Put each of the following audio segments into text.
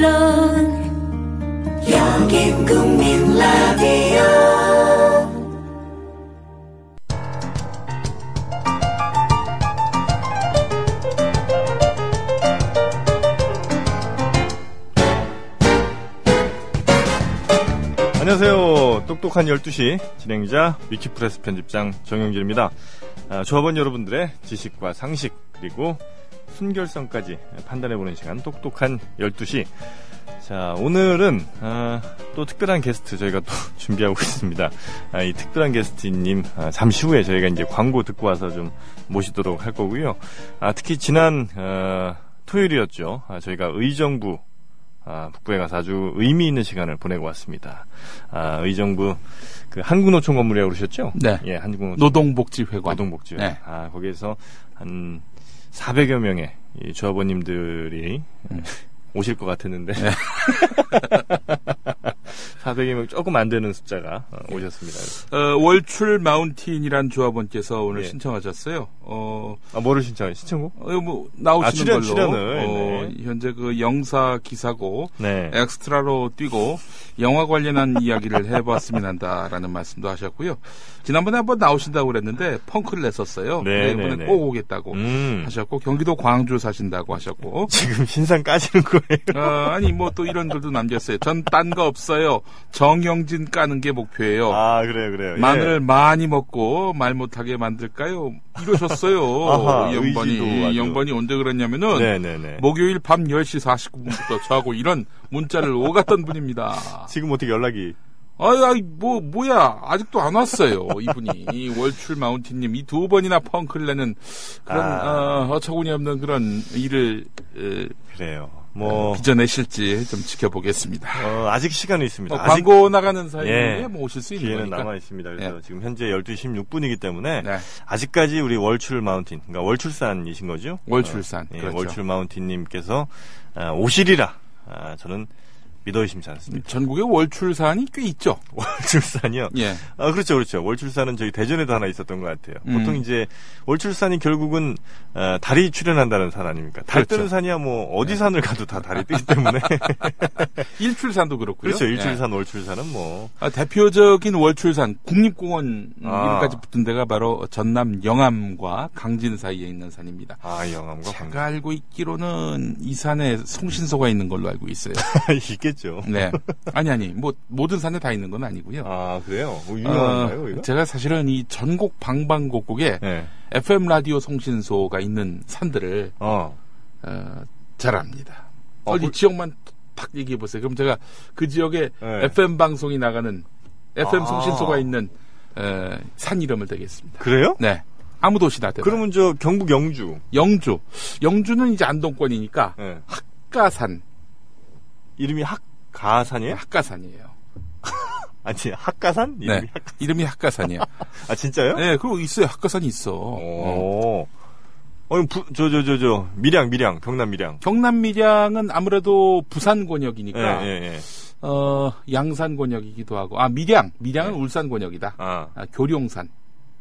물론 여긴 국민 라디오 안녕하세요. 똑똑한 12시 진행자 위키프레스 편집장 정영길입니다. 아, 조합원 여러분들의 지식과 상식 그리고 순결성까지 판단해보는 시간 똑똑한 12시 자 오늘은 아, 또 특별한 게스트 저희가 또 준비하고 있습니다. 아, 이 특별한 게스트님 아, 잠시 후에 저희가 이제 광고 듣고 와서 좀 모시도록 할 거고요. 아, 특히 지난 어, 토요일이었죠. 아, 저희가 의정부 아, 북부에 가서 아주 의미 있는 시간을 보내고 왔습니다. 아, 의정부 그 한국노총 건물이라고 그러셨죠? 네. 예, 한국노총 노동복지회관. 노동복지. 네. 아, 거기에서 한 400여 명의 이 조합원님들이 음. 오실 것 같았는데. 네. 400여 명 조금 안 되는 숫자가 어, 오셨습니다. 어, 월출 마운틴이란 조합원께서 오늘 예. 신청하셨어요. 어, 아, 뭐를 신청해? 신청곡? 어, 뭐 나오시는 아, 출연, 걸로 출연을. 어, 네. 현재 그 영사 기사고 네. 엑스트라로 뛰고 영화 관련한 이야기를 해봤으면 한다라는 말씀도 하셨고요. 지난번에 한번 나오신다고 그랬는데 펑크를 냈었어요. 네, 이번에 네, 네. 꼭 오겠다고 음. 하셨고 경기도 광주 사신다고 하셨고 지금 신상 까지는 거예요. 어, 아니 뭐 또 이런 글도 남겼어요. 전 딴 거 없어요. 정영진 까는 게 목표예요. 아, 그래요, 그래요. 예. 마늘을 많이 먹고 말 못하게 만들까요? 이러셨어요. 아하, 이 양반이. 의지도 아주. 이 양반이 언제 그랬냐면은 네네네. 목요일 밤 10시 49분부터 저하고 이런 문자를 오갔던 분입니다. 지금 어떻게 연락이? 아이, 아이, 뭐, 뭐야. 아직도 안 왔어요. 이분이. 이 월출 마운틴님. 이 두 번이나 펑크를 내는 그런, 아. 어, 어처구니 없는 그런 일을, 에, 그래요. 뭐, 빚어내실지 좀 지켜보겠습니다. 어, 아직 시간은 있습니다. 뭐 아직 광고 나가는 사이에 예. 뭐 오실 수 있는 기회는. 남아 있습니다. 그래서 예. 지금 현재 12시 16분이기 때문에 네. 아직까지 우리 월출 마운틴, 그러니까 월출산이신 거죠? 월출산, 어, 예, 그렇죠. 월출 마운틴님께서 아, 오시리라. 아, 저는 믿어 의심치 않습니다. 전국에 월출산이 꽤 있죠. 월출산이요? 예. 아, 그렇죠, 그렇죠. 월출산은 저희 대전에도 하나 있었던 것 같아요. 음. 보통 이제 월출산이 결국은 어, 달이 출현한다는 산 아닙니까? 달 그렇죠. 뜨는 산이야 뭐 어디 산을 가도 다 달이 뜨기 때문에. 일출산도 그렇고요. 그렇죠. 예. 일출산, 월출산은 뭐. 아, 대표적인 월출산 국립공원 아. 이름까지 붙은 데가 바로 전남 영암과 강진 사이에 있는 산입니다. 아, 영암과. 제가 알고 있기로는 이 산에 송신소가 있는 걸로 알고 있어요. 있겠죠. 네. 아니 아니 뭐 모든 산에 다 있는 건 아니고요. 아, 그래요? 뭐 유명한가요, 어? 제가 사실은 이 전국 방방곡곡에 네. FM 라디오 송신소가 있는 산들을 어. 어, 잘 압니다. 어, 어디 그- 지역만 딱 얘기해 보세요. 그럼 제가 그 지역에 네. FM 방송이 나가는 FM 아. 송신소가 있는 에, 산 이름을 대겠습니다. 그래요? 네. 아무 도시나 대다. 그러면 저 경북 영주. 영주. 영주는 이제 안동권이니까 예. 학가산. 이름이 학 가산이에요? 학가산이에요. 아니, 학가산? 이름이 네. 학... 이름이 학가산이에요. 아, 진짜요? 네, 그리고 있어요. 학가산이 있어. 어. 오. 어, 부, 저, 저, 저, 저, 밀양, 밀양, 경남 밀양. 경남 밀양은 아무래도 부산 권역이니까 예, 예, 예. 어, 양산 권역이기도 하고 아 밀양 밀양은 울산 권역이다. 아, 아, 교룡산.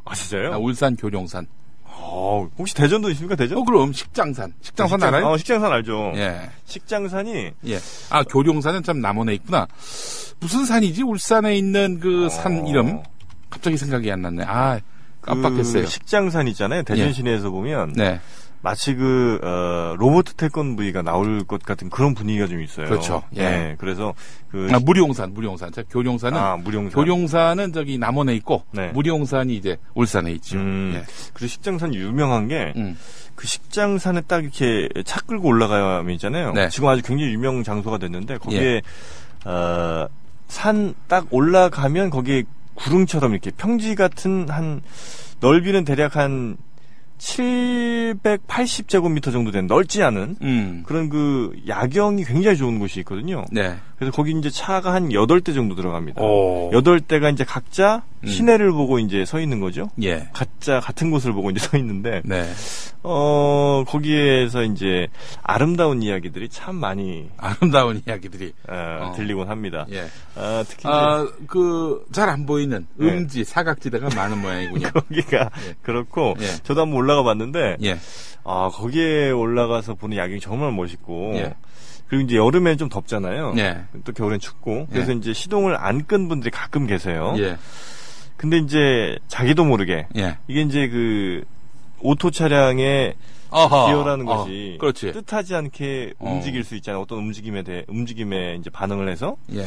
아, 진짜요? 아, 울산 교룡산. 어, 혹시 대전도 있습니까, 대전? 어 그럼 식장산. 식장산 식장- 알아요? 어, 식장산 알죠. 예. 식장산이, 예. 아 교룡산은 참 남원에 있구나. 무슨 산이지? 울산에 있는 그산 어, 이름 갑자기 생각이 안 났네. 아 깜빡했어요. 그 식장산 있잖아요. 대전 예. 시내에서 보면. 네. 마치 그, 어, 로버트 태권브이가 나올 것 같은 그런 분위기가 좀 있어요. 그렇죠. 예. 예. 그래서 그, 아, 무룡산, 무룡산. 자, 교룡산은 아, 무룡산. 교룡산은 저기 남원에 있고 네. 무룡산이 이제 울산에 있죠. 음, 예. 그리고 식장산 유명한 게, 음. 그 식장산에 딱 이렇게 차 끌고 올라가면 있잖아요. 네. 지금 아주 굉장히 유명 장소가 됐는데, 거기에, 어, 산 딱 올라가면 거기에 구릉처럼 이렇게 평지 같은 한, 넓이는 대략 한 780제곱미터 정도 된 넓지 않은 음. 그런 그 야경이 굉장히 좋은 곳이 있거든요. 네. 그래서 거기 이제 차가 한 8대 정도 들어갑니다. 오. 8대가 이제 각자 음. 시내를 보고 이제 서 있는 거죠. 예. 각자 같은 곳을 보고 이제 서 있는데 네. 어 거기에서 이제 아름다운 이야기들이 참 많이 아름다운 이야기들이. 어, 어. 들리곤 합니다. 예. 아, 특히 아, 그, 잘 안 보이는 네. 음지, 사각지대가 많은 모양이군요. 거기가 예. 그렇고 예. 저도 한번 올라 가 봤는데 예. 아 거기에 올라가서 보는 야경이 정말 멋있고 예. 그리고 이제 여름에는 좀 덥잖아요. 예. 또 겨울엔 춥고. 그래서 예. 이제 시동을 안 끈 분들이 가끔 계세요. 예. 근데 이제 자기도 모르게 예. 이게 이제 그 오토 차량의 어허. 기어라는 어, 것이 그렇지. 뜻하지 않게 어. 움직일 수 있잖아요. 어떤 움직임에 대해 움직임에 이제 반응을 해서 예.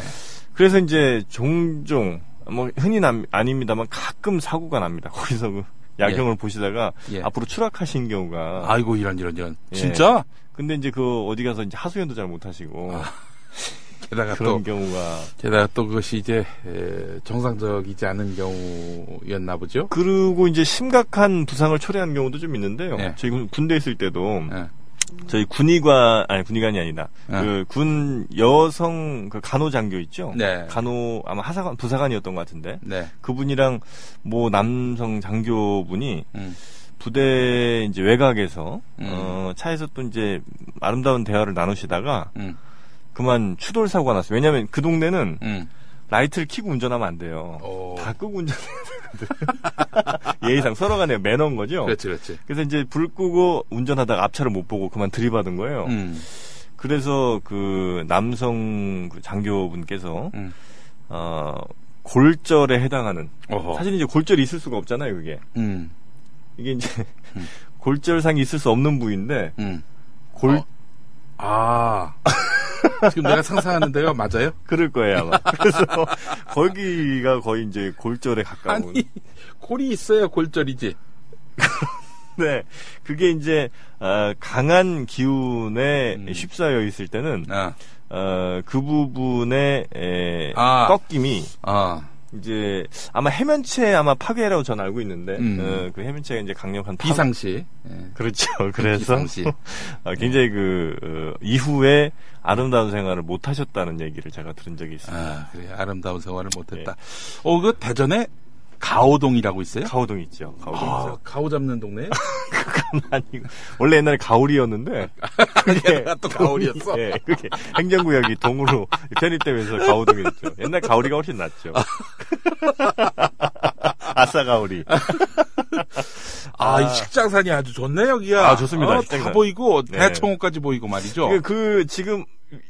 그래서 이제 종종 뭐 흔히 남, 아닙니다만 가끔 사고가 납니다. 거기서 그 야경을 보시다가 예. 앞으로 추락하신 경우가 아이고 이런 이런 이런. 예. 진짜? 근데 이제 그 어디 가서 이제 하소연도 잘 못하시고 게다가 그런 또 경우가 게다가 또 그것이 이제 에, 정상적이지 않은 경우였나 보죠. 그리고 이제 심각한 부상을 초래한 경우도 좀 있는데요. 예. 저희 군대 있을 때도 예. 저희 군의관 아니 군의관이 아니다. 예. 그군 여성 그 간호장교 있죠. 네. 간호 아마 하사관 부사관이었던 것 같은데 네. 그분이랑 뭐 남성 장교분이 음. 부대 이제 외곽에서 음. 어, 차에서 또 이제 아름다운 대화를 나누시다가 음. 그만 추돌 사고가 났어요. 왜냐하면 그 동네는 음. 라이트를 켜고 운전하면 안 돼요. 오. 다 끄고 운전해야 되거든. 예의상 서로 간에 매너인 거죠. 그렇지 그렇지. 그래서 이제 불 끄고 운전하다가 앞차를 못 보고 그만 들이받은 거예요. 음. 그래서 그 남성 그 장교분께서 음. 어 골절에 해당하는 어허. 사실 이제 골절이 있을 수가 없잖아요, 그게. 음. 이게 이제 음. 골절상이 있을 수 없는 부위인데 음. 골 어. 아. 지금 내가 상상하는 데가 맞아요? 그럴 거예요, 아마. 그래서 거기가 거의 이제 골절에 가까운 아니, 골이 있어야 골절이지. 네, 그게 이제 어, 강한 기운에 음. 휩싸여 있을 때는 아. 어, 그 부분의 에, 아. 꺾임이 아. 이제 아마 해면체 아마 파괴라고 저는 알고 있는데 음. 어, 그 해면체가 이제 강력한 파- 비상시. 예. 그렇죠. 그래서 비상시. 어, 굉장히 그 어, 이후에 아름다운 생활을 못 하셨다는 얘기를 제가 들은 적이 있습니다. 아, 그래. 아름다운 생활을 못 했다. 어, 그 대전에 가오동이라고 있어요? 가오동 있죠. 가오동 아, 있죠. 가오 잡는 동네? 그건 아니고 원래 옛날에 가오리였는데 그게 또 가오리였어? 예, 그게 행정구역이 동으로 편입되면서 가오동이 됐죠. 옛날 가오리가 훨씬 낫죠. 아싸 가오리. 아, 이 식장산이 아주 좋네, 여기야. 아, 좋습니다, 어, 다. 보이고, 네. 대청호까지 보이고 말이죠. 그, 그 지금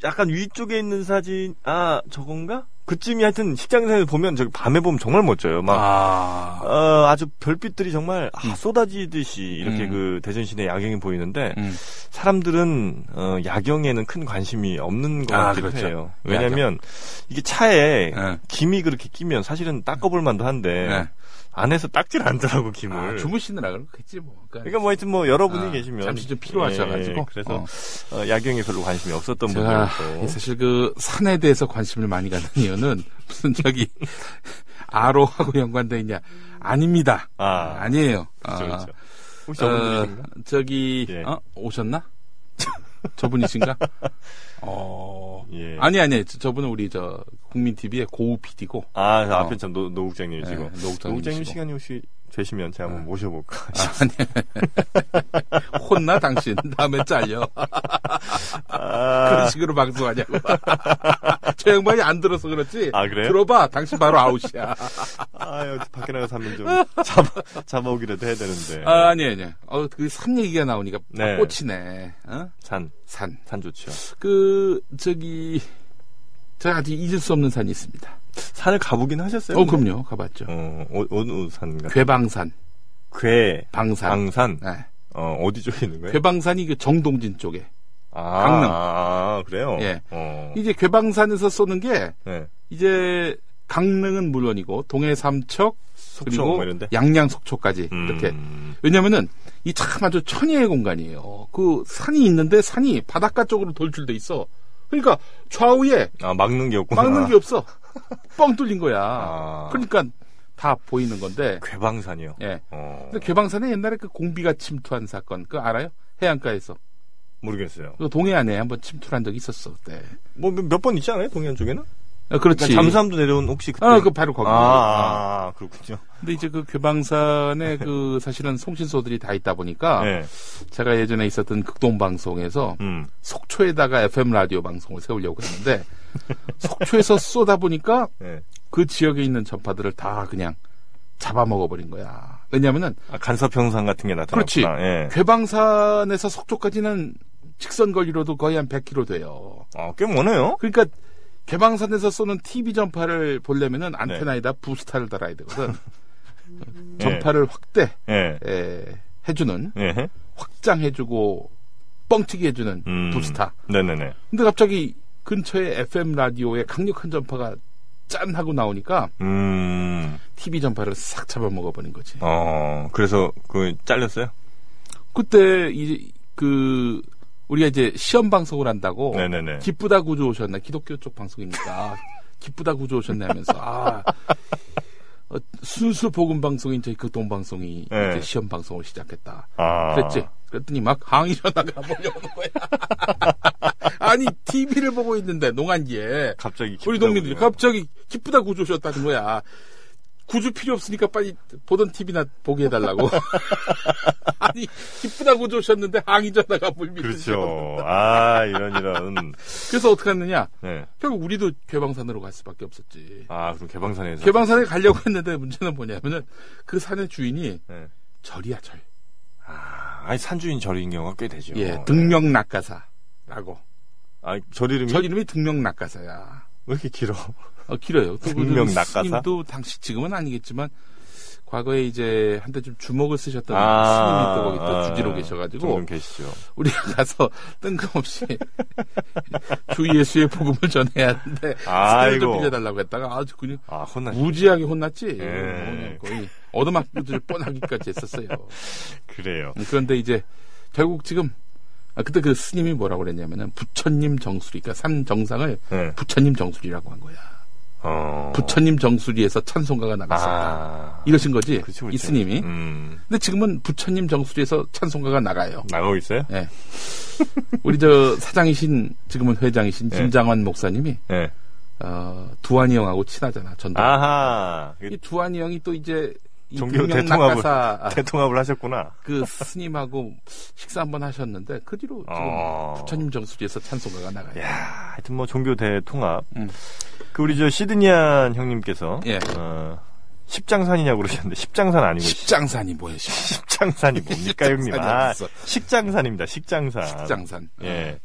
약간 위쪽에 있는 사진 아 저건가? 그쯤이 하여튼 식장에서 보면 저기 밤에 보면 정말 멋져요. 막 아, 어, 아주 별빛들이 정말 아, 쏟아지듯이 이렇게 음. 그 대전 시내 야경이 보이는데 음. 사람들은 어, 야경에는 큰 관심이 없는 것 아, 같기도 그렇죠. 해요. 왜냐하면 이게 차에 네. 김이 그렇게 끼면 사실은 닦아볼 만도 한데 네. 안에서 닦질 않더라고 김을. 아, 주무시느라 그렇겠지, 뭐. 그러니까 뭐 하여튼 뭐 여러분이 아, 계시면 잠시 좀 필요하셔가지고. 예, 그래서 어. 어, 야경에 별로 관심이 없었던 분들도 사실 그 산에 대해서 관심을 많이 갖는 이유는 무슨 저기 아로하고 연관돼 있냐? 아닙니다. 아. 아니에요. 그렇죠, 아, 그렇죠. 혹시 어? 저기 예. 어? 오셨나? 저분이신가? 어. 예. 아니 아니 저- 저분은 우리 저 국민 TV의 고우 PD고 아, 저 어. 앞에 참 노, 노국장님이시고. 예, 노국장님이시고. 노국장님 시간이 혹시 되시면 제가 한번 모셔볼까. 혼나 당신 다음에 잘려 아, 그런 식으로 방송하냐고 저 양반이 안 들어서 그렇지 아, 그래요? 들어봐 당신 바로 아웃이야 아, 여기 밖에 나가서 한번 좀 잡아, 잡아오기라도 해야 되는데. 아, 아니 아니 어그 산 얘기가 나오니까 네. 꽂히네 어? 산, 산 산 좋죠. 그 저기 제가 아직 잊을 수 없는 산이 있습니다. 산을 가보긴 하셨어요? 어, 그럼요, 가봤죠. 어, 어, 어느 산가? 괴방산, 괴, 방산. 방산. 네. 어, 어디 쪽에 있는 거예요? 괴방산이 그 정동진 쪽에. 아, 강릉. 아, 그래요? 예. 어, 이제 괴방산에서 쏘는 게 네. 이제 강릉은 물론이고 동해 삼척 속초 그리고 뭐? 양양 속초까지 음, 이렇게. 왜냐면은 이 참 아주 천혜의 공간이에요. 그 산이 있는데 산이 바닷가 쪽으로 돌출돼 있어. 그러니까 좌우에 아, 막는 게 없구나. 막는 게 없어. 뻥 뚫린 거야. 아. 그러니까 다 보이는 건데. 괴방산이요? 예. 어, 근데 괴방산에 옛날에 그 공비가 침투한 사건, 그거 알아요? 해안가에서. 모르겠어요. 그 동해안에 한번 침투를 한 적이 있었어, 그때. 뭐, 몇 번 있지 않아요? 동해안 쪽에는? 어, 그렇지. 그러니까 잠수함도 내려온 혹시 그때. 아, 그 바로 거기. 아, 아, 아, 그렇군요. 근데 이제 그 괴방산에 그 사실은 송신소들이 다 있다 보니까 네. 제가 예전에 있었던 극동 방송에서 음. 속초에다가 FM 라디오 방송을 세우려고 했는데 속초에서 쏘다 보니까 네. 그 지역에 있는 전파들을 다 그냥 잡아먹어버린 거야. 왜냐면은 아, 간섭형상 같은 게 나타났구나. 그렇지. 예. 괴방산에서 속초까지는 직선 거리로도 거의 한 100km 돼요. 아, 꽤 머네요. 그러니까 개방선에서 쏘는 TV 전파를 보려면은 안테나에다 부스타를 달아야 되거든. 전파를 확대 예. 에, 해주는 예. 확장해주고 뻥튀기 해주는 음. 부스타. 네네네. 근데 갑자기 근처에 FM 라디오에 강력한 전파가 짠 하고 나오니까 음. TV 전파를 싹 잡아먹어버린 거지. 어, 그래서 그 잘렸어요? 그때 이제 그 우리가 이제 시험 방송을 한다고 네네네. 기쁘다 구조 오셨나 기독교 쪽 방송이니까 기쁘다 구조 오셨네 하면서 아 어, 순수 복음 방송인 저희 극동 방송이 네. 이제 시험 방송을 시작했다. 아. 그랬지. 그랬더니 막 항의 전화가 몰려오는 거야. 아니 TV를 보고 있는데 농안기에 갑자기 우리 그래요. 갑자기 기쁘다 구조 오셨다는 거야. 구조 필요 없으니까 빨리 보던 TV나 보게 해달라고. 아니 기쁘다 구조 오셨는데 항의 전화가 물밀듯이 그렇죠. 아, 이런, 이런. 그래서 어떻게 했느냐? 네. 결국 우리도 개방산으로 갈 수밖에 없었지. 아, 그럼 개방산에서. 개방산에 가려고 했는데 문제는 뭐냐면은 그 산의 주인이 네. 절이야 절. 아, 아니, 산주인 절인 경우가 꽤 되죠. 예, 등명 낙가사라고. 아, 절 이름이 절 이름이 등명 낙가사야. 왜 이렇게 길어? 어, 길어요. 또그 낙가사? 스님도 당시 지금은 아니겠지만 과거에 이제 한때 좀 주먹을 쓰셨던 아, 스님이 또 거기 또 아, 주지로 계셔가지고 계시죠. 우리가 가서 뜬금없이 주 예수의 복음을 전해야 하는데 좀 아이고. 빌려달라고 했다가 아주 그냥 아. 무지하게 혼났지. 예. 어, 거의 얻어맞기를 뻔하기까지 했었어요. 그래요. 그런데 이제 결국 지금 아, 그때 그 스님이 뭐라고 그랬냐면은 부처님 정수리, 그러니까 산 정상을 네. 부처님 정수리라고 한 거야. 어. 부처님 정수리에서 찬송가가 나갔었다. 아. 이러신 거지 그렇죠, 그렇죠. 이 스님이. 음. 근데 지금은 부처님 정수리에서 찬송가가 나가요. 나가고 있어요? 예. 우리 저 사장이신 지금은 회장이신 네. 김장환 목사님이 네. 어, 두한이 형하고 친하잖아. 전도. 아하. 이 두한이 형이 또 이제 이 종교 대통합을, 낙가사 아, 대통합을 하셨구나. 그 스님하고 식사 한번 하셨는데 그 뒤로 지금 어. 부처님 정수리에서 찬송가가 나가요. 야 하여튼 뭐 종교 대통합. 음. 그 우리 저 시드니안 형님께서 예. 어, 십장산이냐고 그러셨는데 십장산 아니고 십장산이 뭐예요? 십- 십장산이 뭡니까 형님? 십장산이 아? 식장산입니다. 식장산. 십장산. 예.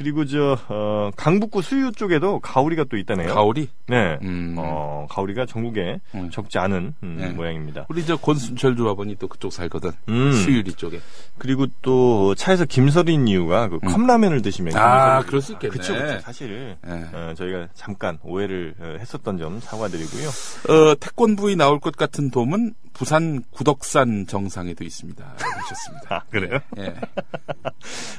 그리고 저 어, 강북구 수유 쪽에도 가오리가 또 있다네요. 가오리. 네. 음. 어, 가오리가 전국에 음. 적지 않은 음, 네. 모양입니다. 우리 저 권순철 조합원이 또 그쪽 살거든. 음. 수유리 쪽에. 그리고 또 차에서 김설인 이유가 그 컵라면을 드시면 음. 아, 그럴 수 있겠네. 그쵸, 그쵸. 사실 예. 어, 저희가 잠깐 오해를 어, 했었던 점 사과드리고요. 어, 태권부이 나올 것 같은 돔은 부산 구덕산 정상에도 있습니다. 하셨습니다. 아, 그래요? 예.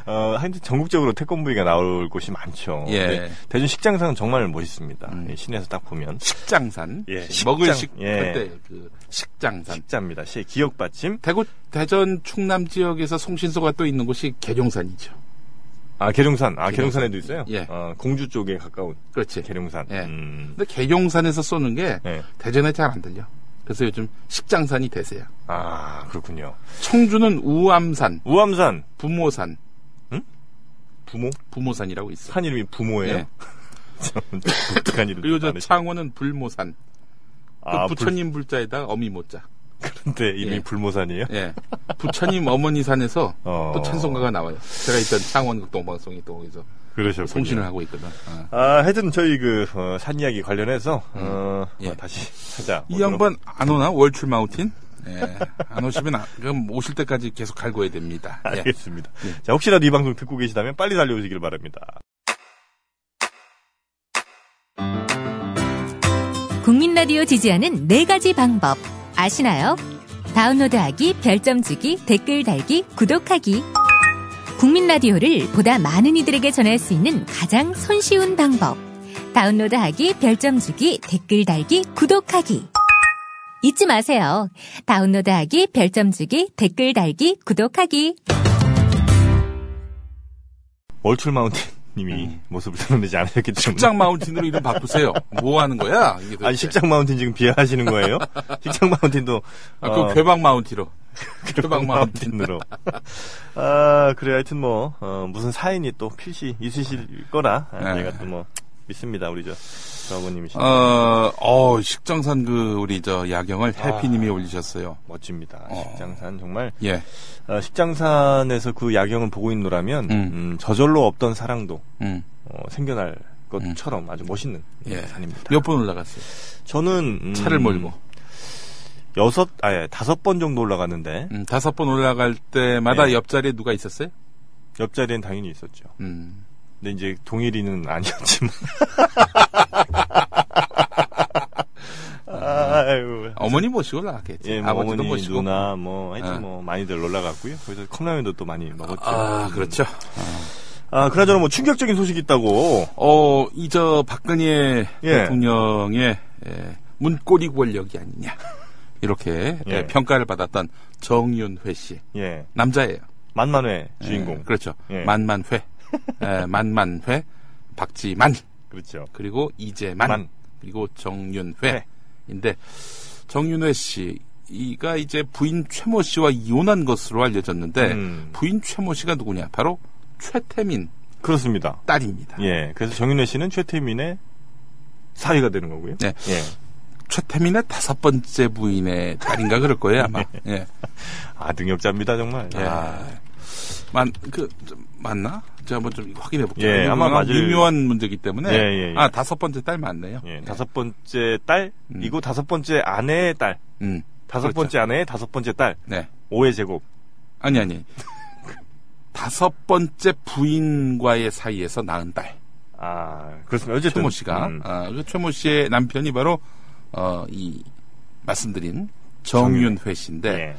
어, 하여튼 전국적으로 태권브이가 나올 곳이 많죠. 예. 대전 식장산은 정말 멋있습니다. 음. 예, 시내에서 딱 보면 식장산. 예, 먹을 식장, 식, 예. 그때 그 식장산. 식자입니다. 시 기억 받침. 대구, 대전, 충남 지역에서 송신소가 또 있는 곳이 계룡산이죠. 아 계룡산. 아 계룡산. 계룡산에도 있어요. 예. 어, 공주 쪽에 가까운 그렇지. 계룡산. 예. 음. 근데 계룡산에서 쏘는 게 예. 대전에 잘 안 들려. 그래서 요즘 식장산이 대세야. 아 그렇군요. 청주는 우암산, 우암산 부모산, 부모 부모산이라고 있어. 산 이름이 부모예요. 독특한 이름. 그리고 저 창원은 불모산. 그 아, 부처님 불 자에다가 어미 모자. 근데 이름이 예. 불모산이에요? 예. 부처님 어머니 산에서 어. 또 찬송가가 나와요. 제가 있던 창원 극동방송이 또 거기서 그러셨군요. 송신을 하고 있거든. 어. 아, 하여튼 저희 그, 어, 산 이야기 관련해서, 어, 예. 어, 다시 찾아. 이 양반 안 오나? 월출 마우틴? 예. 안 오시면 아- 그럼 오실 때까지 계속 갈고야 됩니다. 예. 알겠습니다. 자, 혹시라도 이 방송 듣고 계시다면 빨리 달려오시길 바랍니다. 국민 라디오 지지하는 네 가지 방법 아시나요? 다운로드하기, 별점 주기, 댓글 달기, 구독하기. 국민 라디오를 보다 많은 이들에게 전할 수 있는 가장 손쉬운 방법. 다운로드하기, 별점 주기, 댓글 달기, 구독하기. 잊지 마세요. 다운로드하기, 별점 주기, 댓글 달기, 구독하기. 월출 마운틴 님이 모습을 드러내지 않으셨기 때문에. 식장 마운틴으로 이름 바꾸세요. 뭐 하는 거야? 아니, 식장 마운틴 지금 비하하시는 거예요? 식장 마운틴도. 아, 그 어, 괴방 마운티로. 괴방 마운틴으로. 아, 그래, 하여튼 뭐, 어, 무슨 사인이 또 필시 있으실 거라. 아, 네. 제가 또 뭐, 믿습니다, 우리 저, 저 아버님이신. 어, 어, 식장산 그, 우리 저, 야경을 해피님이 올리셨어요. 멋집니다. 어. 식장산 정말 예. 어, 식장산에서 그 야경을 보고 있노라면 음. 음, 저절로 없던 사랑도 음. 어, 생겨날 것처럼 아주 멋있는 음. 예. 산입니다. 몇 번 올라갔어요? 저는 음, 차를 몰고. 여섯 아예 다섯 번 정도 올라갔는데 음, 다섯 번 올라갈 때마다 예. 옆자리에 누가 있었어요? 옆자리엔 당연히 있었죠. 음. 근데 이제 동일이는 아니었지만. 아유. 어머니 모시고 올라갔겠지. 예, 뭐 아버지도 어머니, 모시고. 누나, 뭐, 하여튼 어. 뭐, 많이들 올라갔고요. 거기서 컵라면도 또 많이 먹었죠. 아, 그렇죠. 아, 그나저나 뭐 충격적인 소식이 있다고. 어, 이 저 박근혜 예. 대통령의 예, 문고리 권력이 아니냐. 이렇게 예. 예, 평가를 받았던 정윤회 씨. 예. 남자예요. 만만회 주인공. 예, 그렇죠. 예. 만만회. 예, 만만회. 박지만. 그렇죠. 그리고 이재만. 만. 그리고 정윤회. 회. 인데 정윤회 씨가 이제 부인 최모 씨와 이혼한 것으로 알려졌는데 음. 부인 최모 씨가 누구냐? 바로 최태민 그렇습니다. 딸입니다. 예. 그래서 정윤혜 씨는 최태민의 사위가 되는 거고요. 네. 예. 최태민의 다섯 번째 부인의 딸인가 그럴 거예요 아마. 예. 아, 능력자입니다, 정말. 예. 아, 만, 그, 좀, 맞나? 제가 한번 좀 확인해 볼게요. 예, 아마 맞을- 미묘한 문제이기 때문에. 예, 예, 예. 아, 다섯 번째 딸 맞네요. 예. 다섯 번째 딸이고 다섯 번째 아내의 딸. 음. 다섯 그렇죠. 번째 아내의 다섯 번째 딸. 네. 5의 제곱. 아니, 아니. 다섯 번째 부인과의 사이에서 낳은 딸. 아, 그렇습니다. 어쨌든. 최모 씨가. 음. 아, 그 최모 씨의 남편이 바로, 어, 이, 말씀드린 정윤회 씨인데, 예.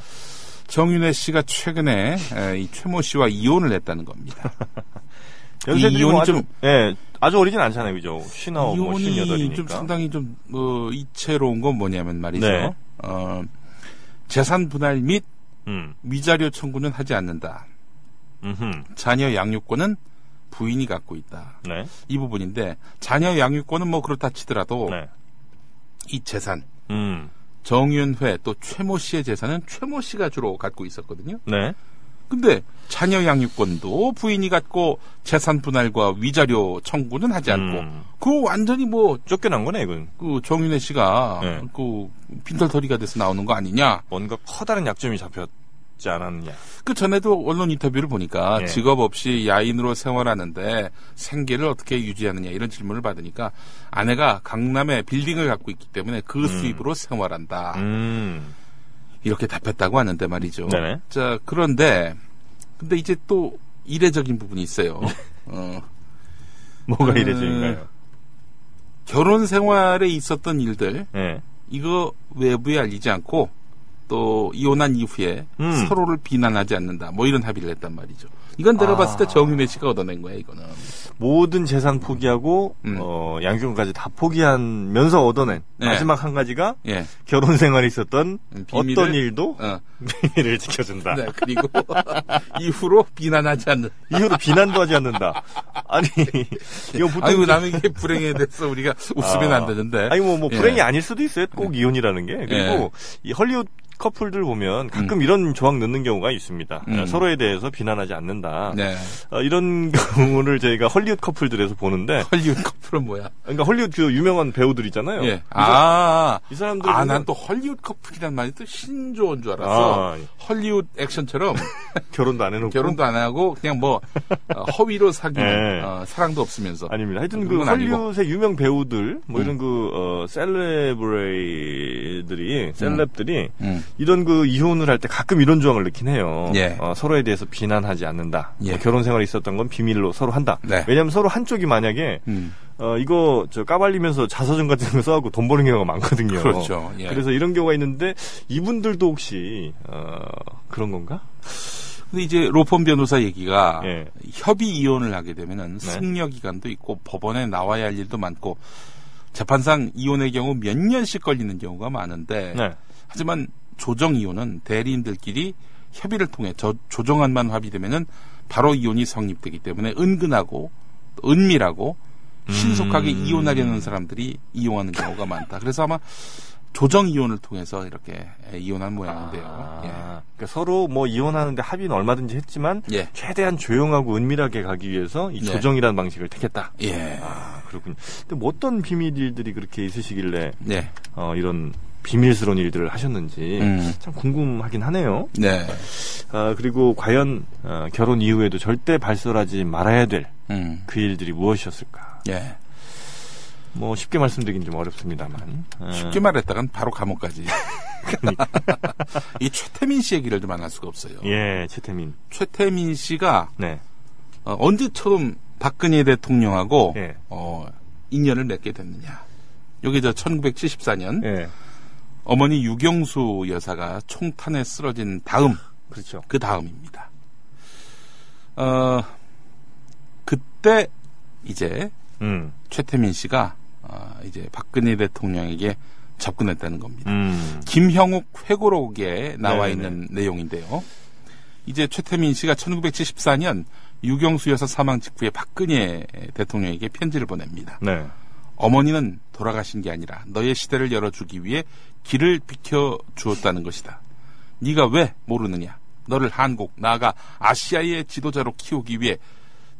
정윤회 씨가 최근에 에, 이 최모 씨와 이혼을 했다는 겁니다. 연세들이 이혼이 뭐 좀- 예, 아주 어리진 않잖아요, 그죠? 쉰아홉, 뭐 이혼이 쉰여덟이니까. 좀 상당히 좀, 어, 이채로운 건 뭐냐면 말이죠. 네. 어, 재산 분할 및 음, 위자료 청구는 하지 않는다. 음흠. 자녀 양육권은 부인이 갖고 있다. 네, 이 부분인데, 자녀 양육권은 뭐 그렇다 치더라도, 네. 이 재산, 음, 정윤회 또 최모 씨의 재산은 최모 씨가 주로 갖고 있었거든요. 네. 근데 자녀 양육권도 부인이 갖고 재산 분할과 위자료 청구는 하지 않고 음. 그 완전히 뭐그 쫓겨난 거네, 이건. 정윤혜 씨가 네. 그 빈털터리가 돼서 나오는 거 아니냐? 뭔가 커다란 약점이 잡혔 지 않았느냐. 그 전에도 언론 인터뷰를 보니까 예. 직업 없이 야인으로 생활하는데 생계를 어떻게 유지하느냐 이런 질문을 받으니까 아내가 강남에 빌딩을 갖고 있기 때문에 그 수입으로 생활한다. 음, 이렇게 답했다고 하는데 말이죠. 네네. 자, 그런데, 근데 이제 또 이례적인 부분이 있어요. 어, 뭐가 음. 이래저인가요? 결혼 생활에 있었던 일들, 예. 이거 외부에 알리지 않고, 또 이혼한 이후에 음. 서로를 비난하지 않는다. 뭐 이런 합의를 했단 말이죠. 이건 내가 아. 봤을 때 정윤혜 씨가 얻어낸 거야, 이거는. 모든 재산 포기하고, 음. 어, 양육권까지 다 포기하면서 얻어낸 네. 마지막 한 가지가 예. 결혼 생활에 있었던 음, 비밀을- 어떤 일도 어. 비밀을 지켜준다. 네, 그리고 이후로 비난하지 않는. 이후로 비난도 하지 않는다. 아니, 이거 보통. 아이고, 남의 게 불행에 대해서 우리가 웃으면 아. 안 되는데. 아니, 뭐, 뭐, 예. 불행이 아닐 수도 있어요. 꼭 이혼이라는 게. 그리고 이 헐리우드 커플들 보면 가끔 이런 조항 넣는 경우가 있습니다. 음. 어, 서로에 대해서 비난하지 않는다. 네. 어, 이런 경우를 저희가 헐리우드 커플들에서 보는데, 헐리우드 커플은 뭐야? 그러니까 헐리우드 그 유명한 배우들 있잖아요. 예. 이, 아, 이 사람들. 아, 난 또 헐리우드 커플이란 말이 또 신조어인 줄 알았어. 아, 헐리우드 액션처럼 결혼도 안 해놓고. 결혼도 안 하고 그냥 뭐 어, 허위로 사귀는 예. 어, 사랑도 없으면서. 아닙니다. 하여튼 그. 헐리우드의 유명 배우들, 뭐 음. 이런 그, 어, 셀레브레이들이, 셀럽들이 음. 이런 그 이혼을 할 때 가끔 이런 조항을 넣긴 해요. 예. 어, 서로에 대해서 비난하지 않는다. 예. 뭐 결혼 생활이 있었던 건 비밀로 서로 한다. 네. 왜냐하면 서로 한쪽이 만약에 음. 어, 이거 저 까발리면서 자서전 같은 거 써갖고 돈 버는 경우가 많거든요. 그렇죠. 예. 그래서 이런 경우가 있는데 이분들도 혹시 어, 그런 건가? 근데 이제 로펌 변호사 얘기가 예. 협의 이혼을 하게 되면은 네. 승려 기간도 있고 법원에 나와야 할 일도 많고 재판상 이혼의 경우 몇 년씩 걸리는 경우가 많은데 네. 하지만 조정 이혼은 대리인들끼리 협의를 통해 저, 조정안만 합의되면은 바로 이혼이 성립되기 때문에 은근하고 또 은밀하고 신속하게 음. 이혼하려는 사람들이 이용하는 경우가 많다. 그래서 아마 조정 이혼을 통해서 이렇게 이혼한 모양인데요. 아, 그러니까 서로 뭐 이혼하는데 합의는 얼마든지 했지만 예. 최대한 조용하고 은밀하게 가기 위해서 이 네. 조정이라는 방식을 택했다. 예. 예. 아, 그렇군요. 근데 뭐 어떤 비밀들이 그렇게 있으시길래 예. 어, 이런 비밀스러운 일들을 하셨는지 음. 참 궁금하긴 하네요. 네. 아, 그리고 과연 어, 결혼 이후에도 절대 발설하지 말아야 될그 음. 일들이 무엇이었을까? 예. 뭐 쉽게 말씀드리긴 좀 어렵습니다만. 어, 쉽게 말했다간 바로 감옥까지. 이 최태민 씨 얘기를 좀 안 할 수가 없어요. 예, 최태민. 최태민 씨가 네. 어, 언제 처음 박근혜 대통령하고 예. 어, 인연을 맺게 됐느냐. 여기 저 1974년 예. 어머니 유경수 여사가 총탄에 쓰러진 다음 그렇죠. 그 다음입니다. 어 그때 이제 음. 최태민 씨가 어, 이제 박근혜 대통령에게 접근했다는 겁니다. 음. 김형욱 회고록에 나와 네네. 있는 내용인데요. 이제 최태민 씨가 1974년 유경수 여사 사망 직후에 박근혜 대통령에게 편지를 보냅니다. 네. 어머니는 돌아가신 게 아니라 너의 시대를 열어주기 위해 길을 비켜 주었다는 것이다. 네가 왜 모르느냐? 너를 한국 나아가 아시아의 지도자로 키우기 위해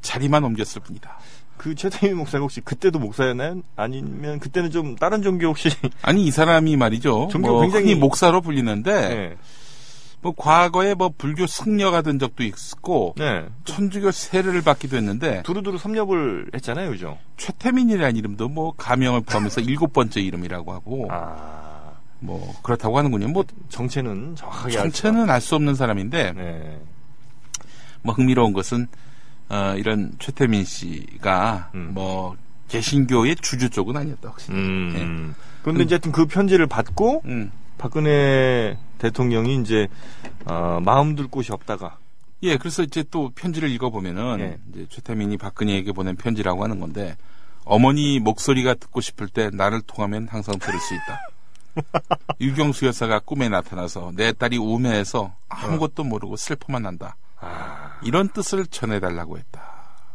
자리만 옮겼을 뿐이다. 그 최태민 목사가 혹시 그때도 목사였나요? 아니면 그때는 좀 다른 종교 혹시? 아니 이 사람이 말이죠. 종교 뭐 굉장히- 목사로 불리는데 네. 뭐 과거에 뭐 불교 승려가 된 적도 있고 네. 천주교 세례를 받기도 했는데 두루두루 섭렵을 했잖아요, 그죠? 최태민이라는 이름도 뭐 가명을 포함해서 일곱 번째 이름이라고 하고 아. 뭐 그렇다고 하는군요. 뭐 정체는 정확하게 전체는 알 수 없는 사람인데 네. 뭐 흥미로운 것은 어, 이런 최태민 씨가 음. 뭐 개신교의 주주 쪽은 아니었다 확실히. 음. 그런데 이제 하여튼 그 편지를 받고 음. 박근혜 대통령이 이제 어, 마음 둘 곳이 없다가 예, 그래서 이제 또 편지를 읽어보면은 예. 이제 최태민이 박근혜에게 보낸 편지라고 하는 건데 어머니 목소리가 듣고 싶을 때 나를 통하면 항상 들을 수 있다. 유경수 여사가 꿈에 나타나서 내 딸이 우매해서 아무것도 모르고 슬퍼만 한다. 아, 이런 뜻을 전해달라고 했다.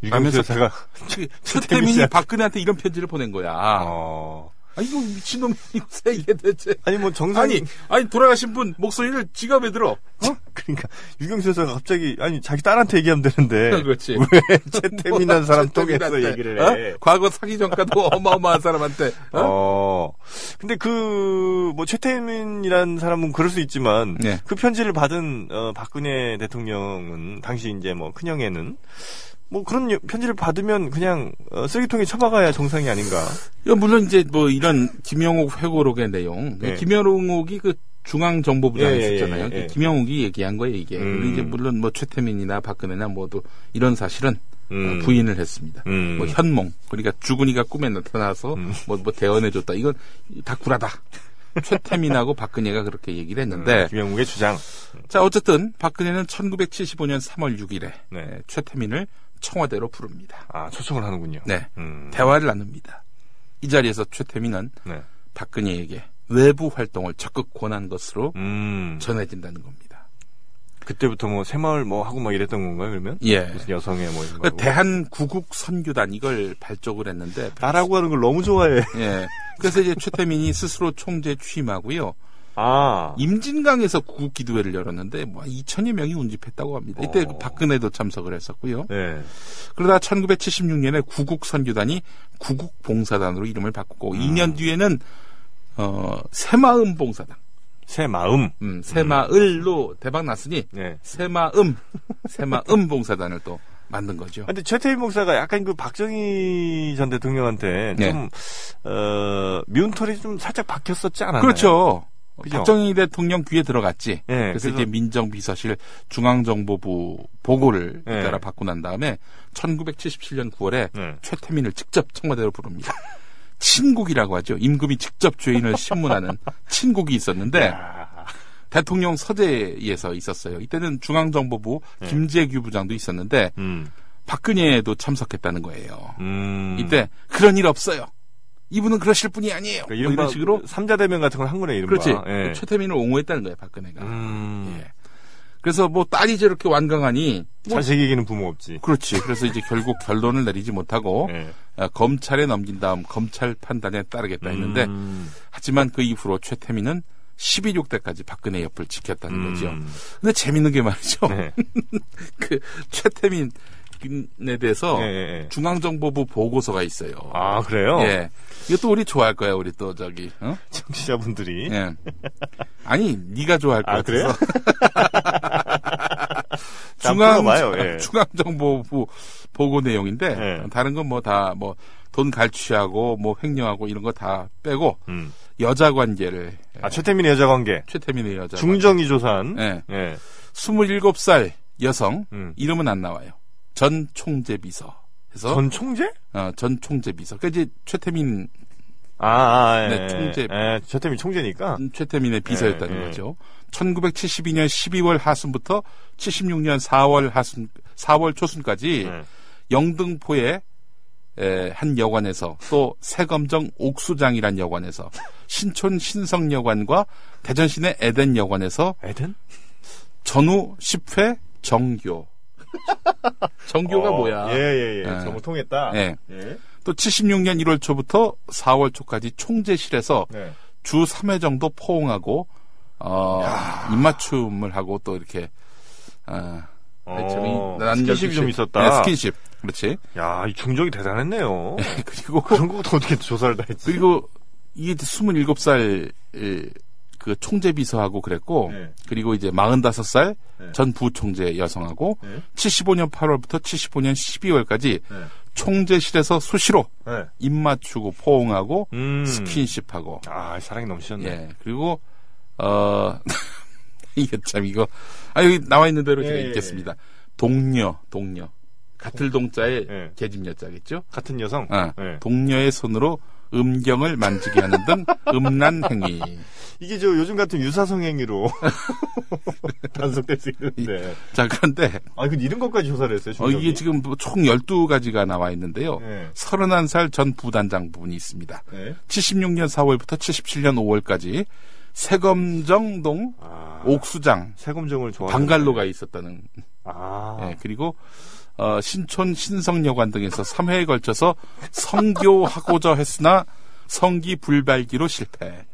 유경수 여사가 최태민이 박근혜한테 이런 편지를 보낸 거야. 어. 아, 이거 미친놈이 이거 이게 대체. 아니 뭐 정상 아니, 아니, 돌아가신 분 목소리를 왜 들어? 어? 그러니까 유경수 여사가 갑자기 아니 자기 딸한테 얘기하면 되는데 그렇지. 왜 최태민한 사람 통해서 최태민한테, 얘기를 해? 어? 과거 사기 전과도 어마어마한 사람한테. 어? 어. 근데 그, 뭐, 최태민이라는 사람은 그럴 수 있지만, 네. 그 편지를 받은, 어, 박근혜 대통령은, 당시 이제 뭐, 큰형에는, 뭐, 그런 여- 편지를 받으면 그냥, 어, 쓰레기통에 처박아야 정상이 아닌가. 물론 이제 뭐 이런 김영옥 회고록의 내용. 네. 김영옥이 그 중앙 정보부장에 예, 예, 있었잖아요. 예, 예. 김영옥이 얘기한 거예요, 이게. 음. 이제 물론 뭐 최태민이나 박근혜나 모두 이런 사실은 음. 어, 부인을 했습니다. 음. 뭐 현몽, 그러니까 주군이가 꿈에 나타나서 음. 뭐, 뭐 대언해줬다. 이건 다 구라다. 최태민하고 박근혜가 그렇게 얘기를 했는데, 음, 김영욱의 주장. 자 어쨌든 박근혜는 1975년 3월 6일에 네. 최태민을 청와대로 부릅니다. 아, 초청을 하는군요. 네, 음. 대화를 나눕니다. 이 자리에서 최태민은 네. 박근혜에게 외부 활동을 적극 권한 것으로 음. 전해진다는 겁니다. 그때부터 뭐, 새마을 뭐 하고 막 이랬던 건가요, 그러면? 예. 무슨 여성의 뭐 이런 그 거. 대한 구국 선교단 이걸 발족을 했는데 나라고 하는 걸 너무 좋아해. 예. 그래서 이제 최태민이 스스로 총재 취임하고요. 아. 임진강에서 구국 기도회를 열었는데 뭐 2천여 명이 운집했다고 합니다. 이때 어. 그 박근혜도 참석을 했었고요. 네. 그러다 1976년에 구국 선교단이 구국 봉사단으로 이름을 바꾸고 음. 2년 뒤에는 어 새마음 봉사단, 새 마음. 음, 새마을로 대박 났으니 네. 새마음, 새마음 봉사단을 또 만든 거죠. 근데 최태민 목사가 약간 그 박정희 전 대통령한테 네. 좀, 어, 미운 털이 좀 살짝 박혔었지 않았나요? 그렇죠. 그죠? 박정희 대통령 귀에 들어갔지. 예, 그래서, 그래서- 이제 민정비서실 중앙정보부 보고를 예. 따라 받고 난 다음에 1977년 9월에 네. 최태민을 직접 청와대로 부릅니다. 친국이라고 하죠. 임금이 직접 죄인을 신문하는 친국이 있었는데 아, 대통령 서재에서 있었어요. 이때는 중앙정보부 네. 김재규 부장도 있었는데 음. 박근혜도 참석했다는 거예요. 음. 이때 그런 일 없어요. 이분은 그러실 분이 아니에요. 그러니까 뭐 이른바 이런 식으로 삼자 대면 같은 걸 한 거네, 이른바. 그렇지. 예. 최태민을 옹호했다는 거예요, 박근혜가. 음. 예. 그래서 뭐 딸이 저렇게 완강하니 뭐 자식에게는 부모 없지. 그렇지. 그래서 이제 결국 결론을 내리지 못하고 예. 아, 검찰에 넘긴 다음 검찰 판단에 따르겠다 했는데 음. 하지만 그 이후로 최태민은 12.6대까지 박근혜 옆을 지켰다는 음. 거죠. 근데 재밌는 게 말이죠. 네. 그 최태민 부인에 대해서 예, 예, 예. 중앙정보부 보고서가 있어요. 아, 그래요? 예. 이것도 우리 좋아할 거야, 우리 또 저기. 어? 청취자분들이. 예. 아니, 네가 좋아할 거야. 아, 그래요? 중앙. 예. 중앙정보부 보고 내용인데 예. 다른 건 뭐 다 뭐 돈 갈취하고 뭐 횡령하고 이런 거 다 빼고 음. 여자 관계를 아, 최태민의 여자 관계. 최태민의 여자 중정이 조사한. 예. 예. 27살 여성 음. 이름은 안 나와요. 전 총재 비서. 해서 전 총재? 어, 전 총재 비서. 그 이제 최태민 아, 아, 예. 네, 총재. 예, 최태민 총재니까. 최태민의 비서였다는 예, 예. 거죠. 1972년 12월 하순부터 76년 4월 하순 4월 초순까지 예. 영등포의 에, 한 여관에서 또 세검정 옥수장이란 여관에서 신촌 신성 여관과 대전시내 에덴 여관에서 에덴? 전후 10회 정교. 정교가 어, 뭐야? 예, 예, 예. 예. 정말 통했다. 예. 예. 또 76년 1월 초부터 4월 초까지 총재실에서 네. 주 3회 정도 포옹하고 어, 입맞춤을 하고 또 이렇게 어, 어, 난 스킨십이 12시 좀 있었다. 네, 스킨십. 그렇지. 야, 이 중정이 대단했네요. 그리고 그런 것도 어떻게 조사를 다 했지? 그리고 이게 27살 그 총재 비서하고 그랬고 네. 그리고 이제 45살 네. 전 부총재 여성하고 네. 75년 8월부터 75년 12월까지 네. 총재실에서 수시로 네. 입맞추고 포옹하고 음. 스킨십하고 아, 사랑이 넘치셨네. 예 그리고 어 이게 참 이거 아 여기 나와 있는 대로 제가 예, 예, 읽겠습니다 동녀 동녀 같을 동자에 예. 계집여자겠죠 같은 여성? 아, 예. 동녀의 손으로 음경을 만지게 하는 등 음란 행위 이게 저 요즘 같은 유사성 행위로 단속될 수 있는데. 자 그런데 아, 그 이런 것까지 조사를 했어요, 어? 이게 지금 뭐총 12가지가 나와 있는데요 예. 31살 전 부단장 부분이 있습니다 네. 76년 4월부터 77년 5월까지 세검정동 아, 옥수장 세검정을 좋아하는. 방갈로가 있었다는 아. 예, 그리고 어, 신촌 신성여관 등에서 3회에 걸쳐서 성교하고자 했으나 성기 불발기로 실패.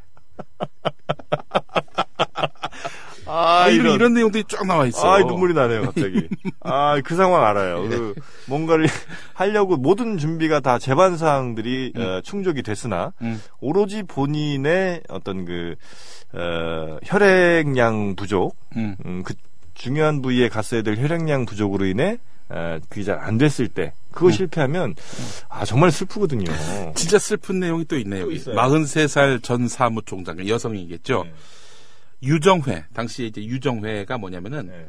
아, 이런, 이런 내용들이 쫙 나와 있어요. 아, 눈물이 나네요, 갑자기. 아, 그 상황 알아요. 그 뭔가를 하려고 모든 준비가 다 제반 사항들이 어, 충족이 됐으나 음. 오로지 본인의 어떤 그 어, 혈액량 부족, 음. 음, 그 중요한 부위에 갔어야 될 혈액량 부족으로 인해 어, 그게 잘 안 됐을 때 그거 음. 실패하면 아 정말 슬프거든요. 진짜 슬픈 내용이 또 있네요. 또 여기. 있어요. 43살 전 사무총장, 여성이겠죠. 네. 유정회, 당시 이제 유정회가 뭐냐면은 네.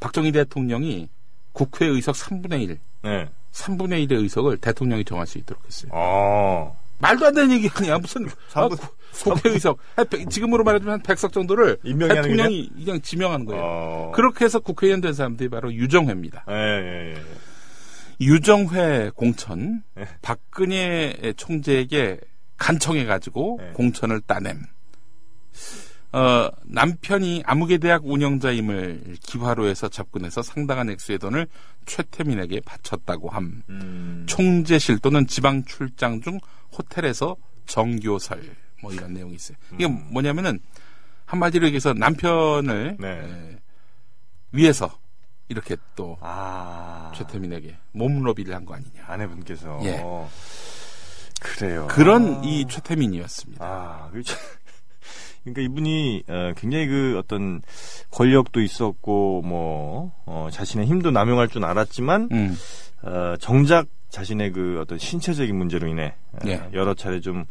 박정희 대통령이 국회 의석 3분의 1, 네. 3분의 1의 의석을 대통령이 정할 수 있도록 했어요. 어. 말도 안 되는 얘기 아니야. 무슨 아, 3분 국- 국회의석 한 백- 지금으로 말하자면 한 100석 정도를 대통령이 그냥 지명하는 거예요. 어. 그렇게 해서 국회의원 된 사람들이 바로 유정회입니다. 예, 예, 예. 유정회 공천 네. 박근혜 총재에게 간청해 가지고 네. 공천을 따냄. 어, 남편이 아무개 대학 운영자임을 기화로 해서 접근해서 상당한 액수의 돈을 최태민에게 바쳤다고 함. 음. 총재실 또는 지방 출장 중 호텔에서 정교설 뭐 이런 내용이 있어요. 이게 음. 뭐냐면은 한마디로 얘기해서 남편을 네. 에, 위해서 이렇게 또 아. 최태민에게 몸로비를 한 거 아니냐. 아내분께서. 예. 그래요. 그런 아. 이 최태민이었습니다. 아, 그 참- 그러니까 이분이 어, 굉장히 그 어떤 권력도 있었고 뭐 어, 자신의 힘도 남용할 줄 알았지만 음, 어, 정작 자신의 그 어떤 신체적인 문제로 인해 어, 예. 여러 차례 좀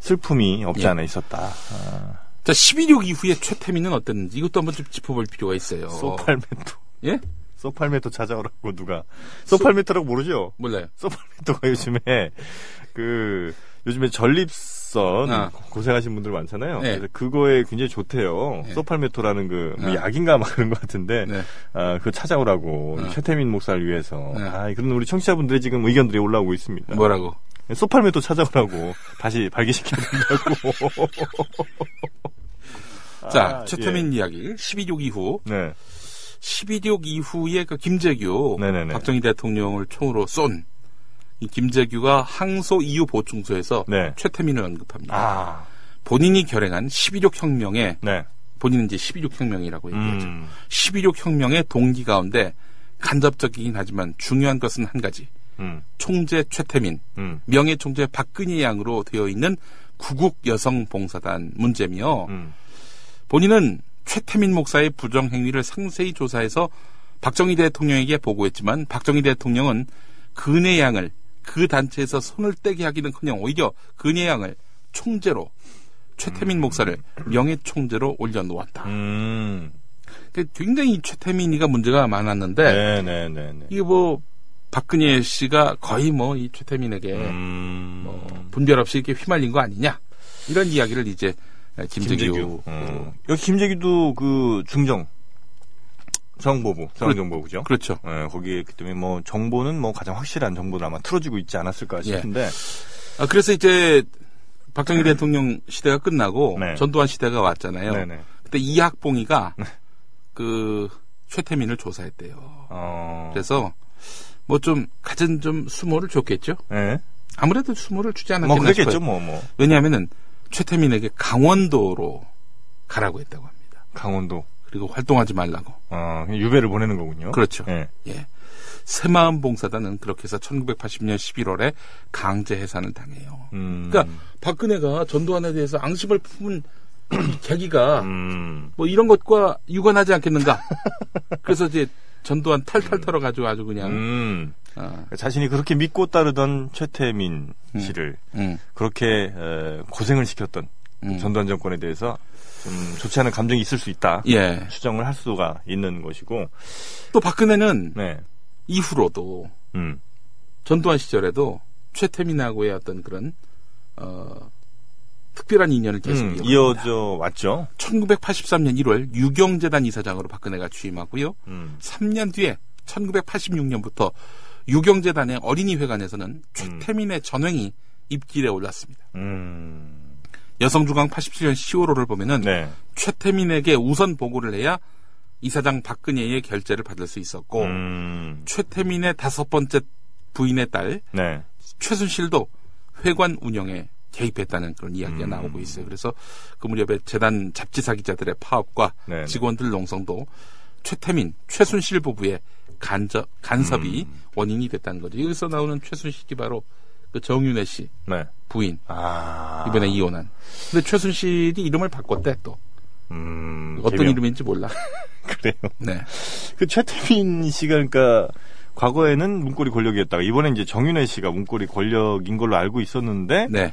슬픔이 없지 예. 않아 있었다. 아, 자 12.6 이후에 최태민은 어땠는지 이것도 한번 좀 짚어볼 필요가 있어요. 소팔메토. 예? 소팔메토 찾아오라고 누가 소팔메토라고 모르죠? 몰라요. 소팔메토가 요즘에 그 요즘에 전립 선 아. 고생하신 분들 많잖아요. 네. 그래서 그거에 굉장히 좋대요. 네. 소팔메토라는 그뭐 아. 약인가 막 그런 것 같은데 네. 아, 그거 찾아오라고 아. 최태민 목사를 위해서. 네. 아, 그런 우리 청취자분들의 지금 의견들이 올라오고 있습니다. 뭐라고? 소팔메토 찾아오라고 다시 발기시켜야 된다고. 자 아, 최태민 이야기 12.6 이후 예. 네. 12.6 이후에 그 김재규 네네네. 박정희 대통령을 총으로 쏜이 김재규가 항소 이후 보충소에서 네. 최태민을 언급합니다. 아, 본인이 결행한 12.6 혁명에 네. 본인은 이제 12.6 혁명이라고 얘기하죠. 음. 12.6 혁명의 동기 가운데 간접적이긴 하지만 중요한 것은 한 가지. 음, 총재 최태민, 음, 명예 총재 박근혜 양으로 되어 있는 구국 여성 봉사단 문제며 음. 본인은 최태민 목사의 부정 행위를 상세히 조사해서 박정희 대통령에게 보고했지만 박정희 대통령은 근혜 양을 그 단체에서 손을 떼게 하기는커녕 오히려 근혜 양을 총재로 최태민 목사를 명예 총재로 올려놓았다. 음. 그 굉장히 최태민이가 문제가 많았는데 네, 네, 네, 네. 이게 뭐 박근혜 씨가 거의 뭐 이 최태민에게 음. 뭐 분별 없이 이렇게 휘말린 거 아니냐 이런 이야기를 이제 김재규, 김재규. 음. 여기 김재규도 그 중정 정보부, 중앙정보부죠. 그렇죠. 예, 거기에 있기 때문에 뭐 정보는 뭐 가장 확실한 정보를 아마 틀어지고 있지 않았을까 예. 싶은데. 아, 그래서 이제 박정희 대통령 시대가 끝나고 네. 전두환 시대가 왔잖아요. 네네. 그때 이학봉이가 그 최태민을 조사했대요. 어. 그래서 뭐좀 갖은 좀 수모를 줬겠죠. 예. 아무래도 수모를 주지 뭐 않았겠나 그랬겠죠, 싶어요. 뭐 뭐. 왜냐하면은 최태민에게 강원도로 가라고 했다고 합니다. 강원도. 그리고 활동하지 말라고. 어, 그냥 유배를 보내는 거군요. 그렇죠. 예. 예. 새마음 봉사단은 그렇게 해서 1980년 11월에 강제 해산을 당해요. 음. 그러니까 박근혜가 전두환에 대해서 앙심을 품은 이 계기가 음. 뭐 이런 것과 유관하지 않겠는가? 그래서 이제 전두환 탈탈 털어 가지고 아주 그냥 음. 어, 자신이 그렇게 믿고 따르던 최태민 씨를 음, 그렇게 에, 고생을 시켰던 음. 전두환 정권에 대해서 좀 좋지 않은 감정이 있을 수 있다. 예. 추정을 할 수가 있는 것이고. 또 박근혜는 네. 이후로도 음. 전두환 시절에도 최태민하고의 어떤 그런 어 특별한 인연을 계속 음. 이어져 왔죠. 1983년 1월 유경재단 이사장으로 박근혜가 취임하고요. 음. 3년 뒤에 1986년부터 유경재단의 어린이회관에서는 최태민의 전횡이 입길에 올랐습니다. 음. 여성중앙 87년 10월호를 보면은 네. 최태민에게 우선 보고를 해야 이사장 박근혜의 결재를 받을 수 있었고 음. 최태민의 다섯 번째 부인의 딸 네. 최순실도 회관 운영에 개입했다는 그런 이야기가 음. 나오고 있어요. 그래서 그 무렵에 재단 잡지사 기자들의 파업과 네. 직원들 농성도 최태민, 최순실 부부의 간접, 간섭이 음. 원인이 됐다는 거죠. 여기서 나오는 최순실이 바로 그 정윤혜 씨 네. 부인 아. 이번에 이혼한. 근데 최순실이 이름을 바꿨대 또 음. 어떤 개명. 이름인지 몰라. 그래요. 네, 그 최태민 씨가 그러니까 과거에는 문고리 권력이었다가 이번에 이제 정윤혜 씨가 문고리 권력인 걸로 알고 있었는데 네,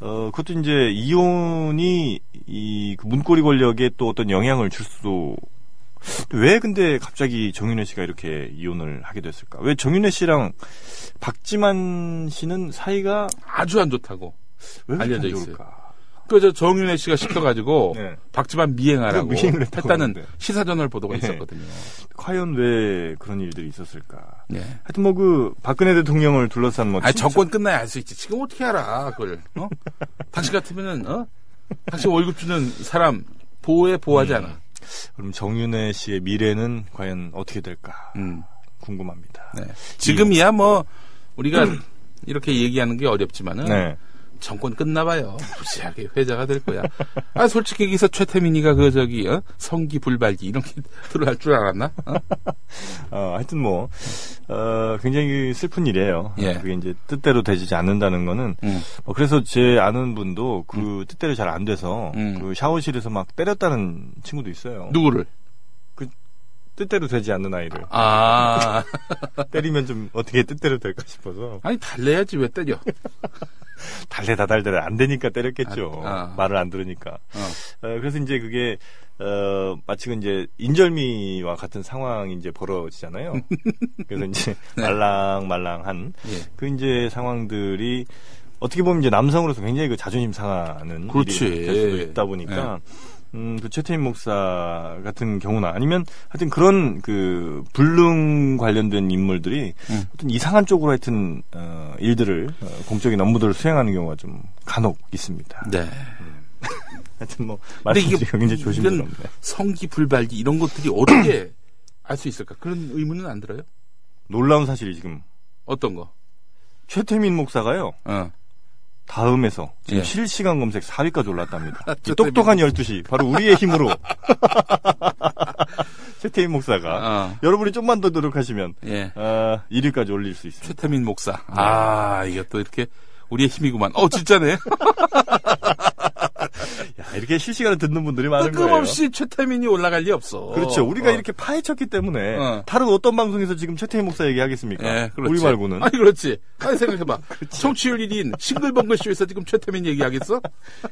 어 그것도 이제 이혼이 이그 문고리 권력에 또 어떤 영향을 줄 수도 왜 근데 갑자기 정윤혜 씨가 이렇게 이혼을 하게 됐을까? 왜 정윤혜 씨랑 박지만 씨는 사이가 아주 안 좋다고. 알려져 있어요. 좋을까? 그저 정윤혜 씨가 시켜가지고 네. 박지만 미행하라고 그거 미행을 했다고 했다는 하는데. 시사저널 보도가 네. 있었거든요. 과연 왜 그런 일들이 있었을까? 네. 하여튼 뭐 그 박근혜 대통령을 둘러싼 뭐 아니 정권 끝나야 알 수 있지. 지금 어떻게 알아 그걸? 어? 당신 같으면은 어? 당신 월급 주는 사람 보호해 보호하지 음. 않아. 그럼 정윤혜 씨의 미래는 과연 어떻게 될까 음. 궁금합니다. 네. 지금이야 뭐 우리가 이렇게 얘기하는 게 어렵지만은 네. 정권 끝나봐요. 무지하게 회자가 될 거야. 아 솔직히 여기서 최태민이가 그 저기 어? 성기 불발기 이런 게 들어갈 줄 알았나? 어? 어, 하여튼 뭐, 어, 굉장히 슬픈 일이에요. 예. 그게 이제 뜻대로 되지 않는다는 거는, 음. 어, 그래서 제 아는 분도 그 뜻대로 잘 안 돼서, 음. 그 샤워실에서 막 때렸다는 친구도 있어요. 누구를? 뜻대로 되지 않는 아이를. 아 때리면 좀 어떻게 뜻대로 될까 싶어서. 아니 달래야지 왜 때려? 달래다 달래 안 되니까 때렸겠죠. 아, 아. 말을 안 들으니까. 어. 어, 그래서 이제 그게, 어, 마치 그 이제 인절미와 같은 상황이 이제 벌어지잖아요. 그래서 이제 네. 말랑말랑한 예. 그 이제 상황들이 어떻게 보면 이제 남성으로서 굉장히 그 자존심 상하는 그렇지. 일이 될 수도 있다 보니까 음, 그 최태인 목사 같은 경우나 아니면 하여튼 그런 그 불능 관련된 인물들이 음. 어떤 이상한 쪽으로 하여튼 어, 일들을 어, 공적인 업무들을 수행하는 경우가 좀 간혹 있습니다. 네. 하여튼 뭐 이게 말씀드리기가 굉장히 조심스럽네. 성기 불발기 이런 것들이 어떻게 알 수 있을까? 그런 의문은 안 들어요? 놀라운 사실이 지금 어떤 거? 최태민 목사가요. 어. 다음에서 지금 예. 실시간 검색 4위까지 올랐답니다. 이 최태민 똑똑한 12시 바로 우리의 힘으로 최태민 목사가 어, 여러분이 좀만 더 노력하시면 예. 아, 1위까지 올릴 수 있습니다. 최태민 목사. 아, 이게 또 이렇게 우리의 힘이구만. 어, 진짜네. 야, 이렇게 실시간으로 듣는 분들이 많은 거예요. 뜬금없이 최태민이 올라갈 리 없어. 그렇죠. 우리가 어. 이렇게 파헤쳤기 때문에 어. 다른 어떤 방송에서 지금 최태민 목사 얘기하겠습니까? 예, 그렇지. 우리 말고는. 아니, 그렇지. 아니, 생각해봐. 청취율 1인 싱글벙글 쇼에서 지금 최태민 얘기하겠어?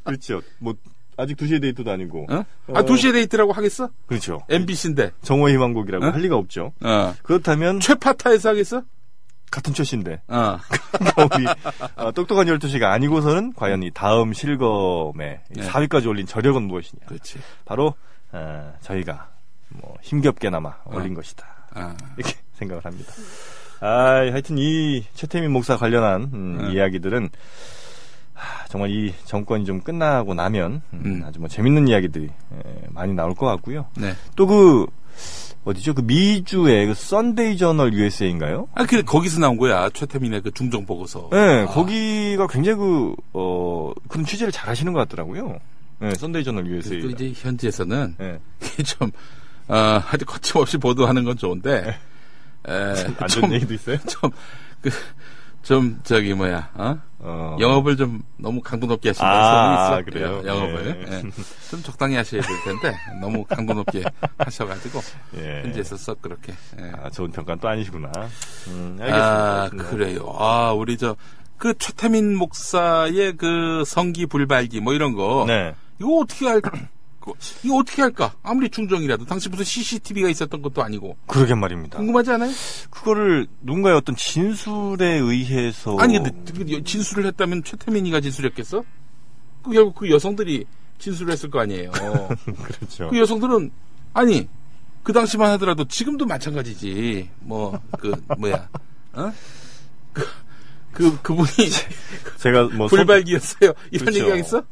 그렇죠. 뭐 아직 2시의 데이트도 아니고. 어? 아, 2시의 데이트라고 하겠어? 그렇죠. MBC인데. 정오의 희망곡이라고 어? 할 리가 없죠. 어. 그렇다면 최파타에서 하겠어? 같은 최씨인데 어. 우리 어, 똑똑한 12시가 아니고서는 과연 이 다음 실검에 네. 4위까지 올린 저력은 무엇이냐. 그렇지. 바로 어, 저희가 뭐 힘겹게나마 올린 것이다. 아. 이렇게 생각을 합니다. 아, 하여튼 이 최태민 목사 관련한 음, 네. 이야기들은 하, 정말 이 정권이 좀 끝나고 나면 음, 음. 아주 뭐 재밌는 이야기들이 에, 많이 나올 것 같고요. 네. 또 그 어디죠? 그 미주의 그 썬데이 저널 USA인가요? 아, 그, 거기서 나온 거야. 최태민의 그 중정 보고서. 네, 아. 거기가 굉장히 그, 어, 그런 취재를 잘 하시는 것 같더라고요. 네, 썬데이 저널 USA. 또 이제 현지에서는 네. 좀, 어, 아주 거침없이 보도하는 건 좋은데, 에, 안 좀, 좋은 얘기도 있어요? 좀, 그, 좀, 저기, 뭐야, 어? 어. 영업을 좀 너무 강도 높게 하신다는 아, 소문이 있어. 그래요? 영업을. 예. 예. 좀 적당히 하셔야 될 텐데, 너무 강도 높게 하셔가지고, 예. 현지에서 썩 그렇게. 예. 아, 좋은 평가는 또 아니시구나. 음, 알겠습니다. 아. 그래요. 아, 우리 저, 그 최태민 목사의 그 성기 불발기 뭐 이런 거. 네. 이거 어떻게 할, 그, 이거 어떻게 할까? 아무리 중정이라도. 당시 무슨 CCTV가 있었던 것도 아니고. 그러게 말입니다. 궁금하지 않아요? 그거를 누군가의 어떤 진술에 의해서. 아니, 근데 그 진술을 했다면 최태민이가 진술했겠어? 그 결국 그 여성들이 진술을 했을 거 아니에요. 그렇죠. 그 여성들은, 아니, 그 당시만 하더라도 지금도 마찬가지지. 뭐, 그, 뭐야. 어? 그, 그, 그분이 제가 뭐. 손- 불발기였어요. 이런 그렇죠. 얘기 하겠어?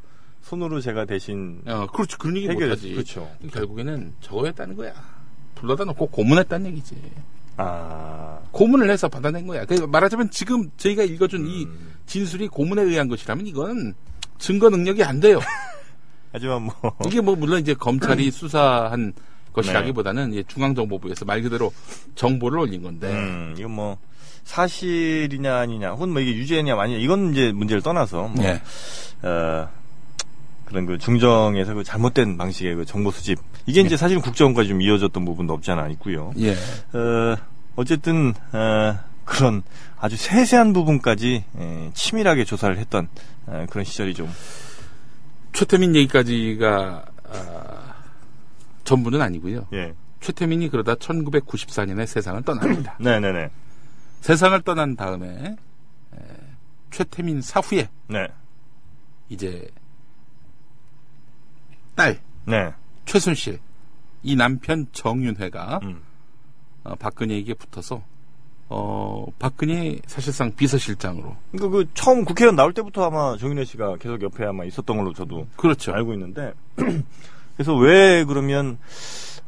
손으로 제가 대신. 어, 그렇죠. 그런 얘기 해결- 못하지. 그렇죠. 결국에는 저거였다는 거야. 불러다 놓고 고문했다는 얘기지. 아. 고문을 해서 받아낸 거야. 그 말하자면 지금 저희가 읽어준 이 음. 진술이 고문에 의한 것이라면 이건 증거 능력이 안 돼요. 하지만 뭐. 이게 뭐 물론 이제 검찰이 수사한 것이라기보다는 예, 중앙정보부에서 말 그대로 정보를 올린 건데 음, 이건 뭐. 사실이냐 아니냐, 혹은 뭐 이게 유죄냐 아니냐, 이건 이제 문제를 떠나서, 뭐, 예. 어, 그런 그 중정에서 그 잘못된 방식의 그 정보 수집. 이게 이제 사실은 국정원까지 좀 이어졌던 부분도 없지 않아 있고요. 예. 어, 어쨌든, 어, 그런 아주 세세한 부분까지 에, 치밀하게 조사를 했던 어, 그런 시절이 좀. 최태민 얘기까지가 아, 전부는 아니고요. 예. 최태민이 그러다 1994년에 세상을 떠납니다. 네네네. 세상을 떠난 다음에 에, 최태민 사후에 네. 이제 딸 네. 최순실 이 남편 정윤회가 음. 어, 박근혜에게 붙어서 어, 박근혜 사실상 비서실장으로 그러니까 그 처음 국회의원 나올 때부터 아마 정윤혜 씨가 계속 옆에 아마 있었던 걸로 저도 그렇죠. 알고 있는데 그래서 왜 그러면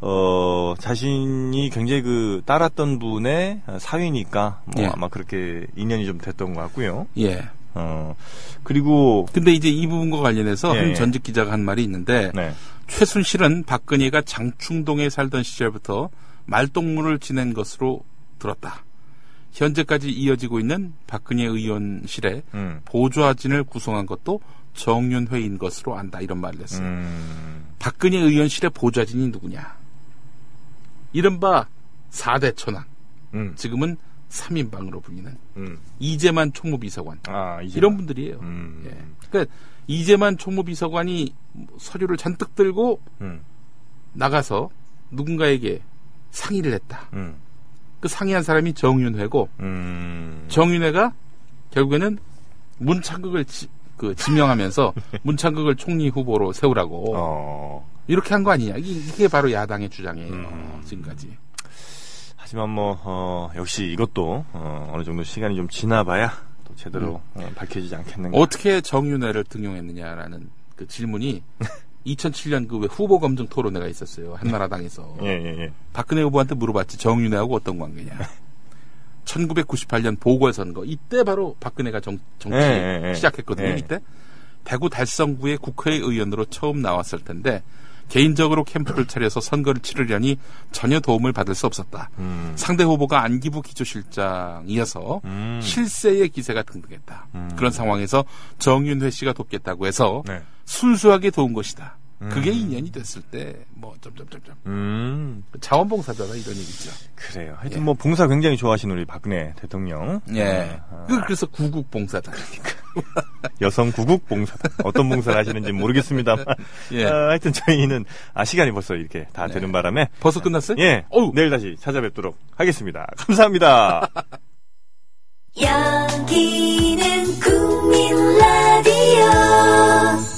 어 자신이 굉장히 그 따랐던 분의 사위니까 뭐 예. 아마 그렇게 인연이 좀 됐던 것 같고요. 예. 어 그리고 근데 이제 이 부분과 관련해서 예, 한 예. 전직 기자가 한 말이 있는데 네. 최순실은 박근혜가 장충동에 살던 시절부터 말동무를 지낸 것으로 들었다. 현재까지 이어지고 있는 박근혜 의원실에 음. 보좌진을 구성한 것도 정윤회인 것으로 안다. 이런 말을 했어요. 음. 박근혜 의원실의 보좌진이 누구냐? 이른바 4대 천왕. 음. 지금은 3인방으로 불리는 음. 이재만 총무비서관. 아, 이제 이런 분들이에요. 음. 예. 그러니까 이재만 총무비서관이 서류를 잔뜩 들고 음. 나가서 누군가에게 상의를 했다. 음. 그 상의한 사람이 정윤회고 음. 정윤회가 결국에는 문창극을 지, 그 지명하면서 문창극을 총리 후보로 세우라고 어. 이렇게 한 거 아니냐. 이게, 이게 바로 야당의 주장이에요. 음. 지금까지. 하지만 뭐 어, 역시 이것도 어, 어느 정도 시간이 좀 지나봐야 또 제대로 어, 밝혀지지 않겠는가. 어떻게 정윤회를 등용했느냐라는 그 질문이 2007년 그왜 후보 검증 토론회가 있었어요. 한나라당에서. 예, 예, 예. 박근혜 후보한테 물어봤지. 정윤회하고 어떤 관계냐. 1998년 보궐선거. 이때 바로 박근혜가 정, 정치 예, 예, 예. 시작했거든요. 예. 이때. 대구 달성구의 국회의원으로 처음 나왔을 텐데 개인적으로 캠프를 차려서 선거를 치르려니 전혀 도움을 받을 수 없었다. 음. 상대 후보가 안기부 기조실장이어서 음. 실세의 기세가 등등했다. 그런 상황에서 정윤회 씨가 돕겠다고 해서 네. 순수하게 도운 것이다. 그게 음. 인연이 됐을 때 뭐 점점점점 음. 자원봉사자다 이런 얘기죠. 그래요. 하여튼 예. 뭐 봉사 굉장히 좋아하시는 우리 박근혜 대통령. 예. 아. 그 그래서 구국 봉사다. 그러니까. 여성 구국 봉사다. 어떤 봉사를 하시는지 모르겠습니다만. 예. 아, 하여튼 저희는 아 시간이 벌써 이렇게 다 네. 되는 바람에 벌써 끝났어요? 예. 어우. 내일 다시 찾아뵙도록 하겠습니다. 감사합니다. 여기는 국민 라디오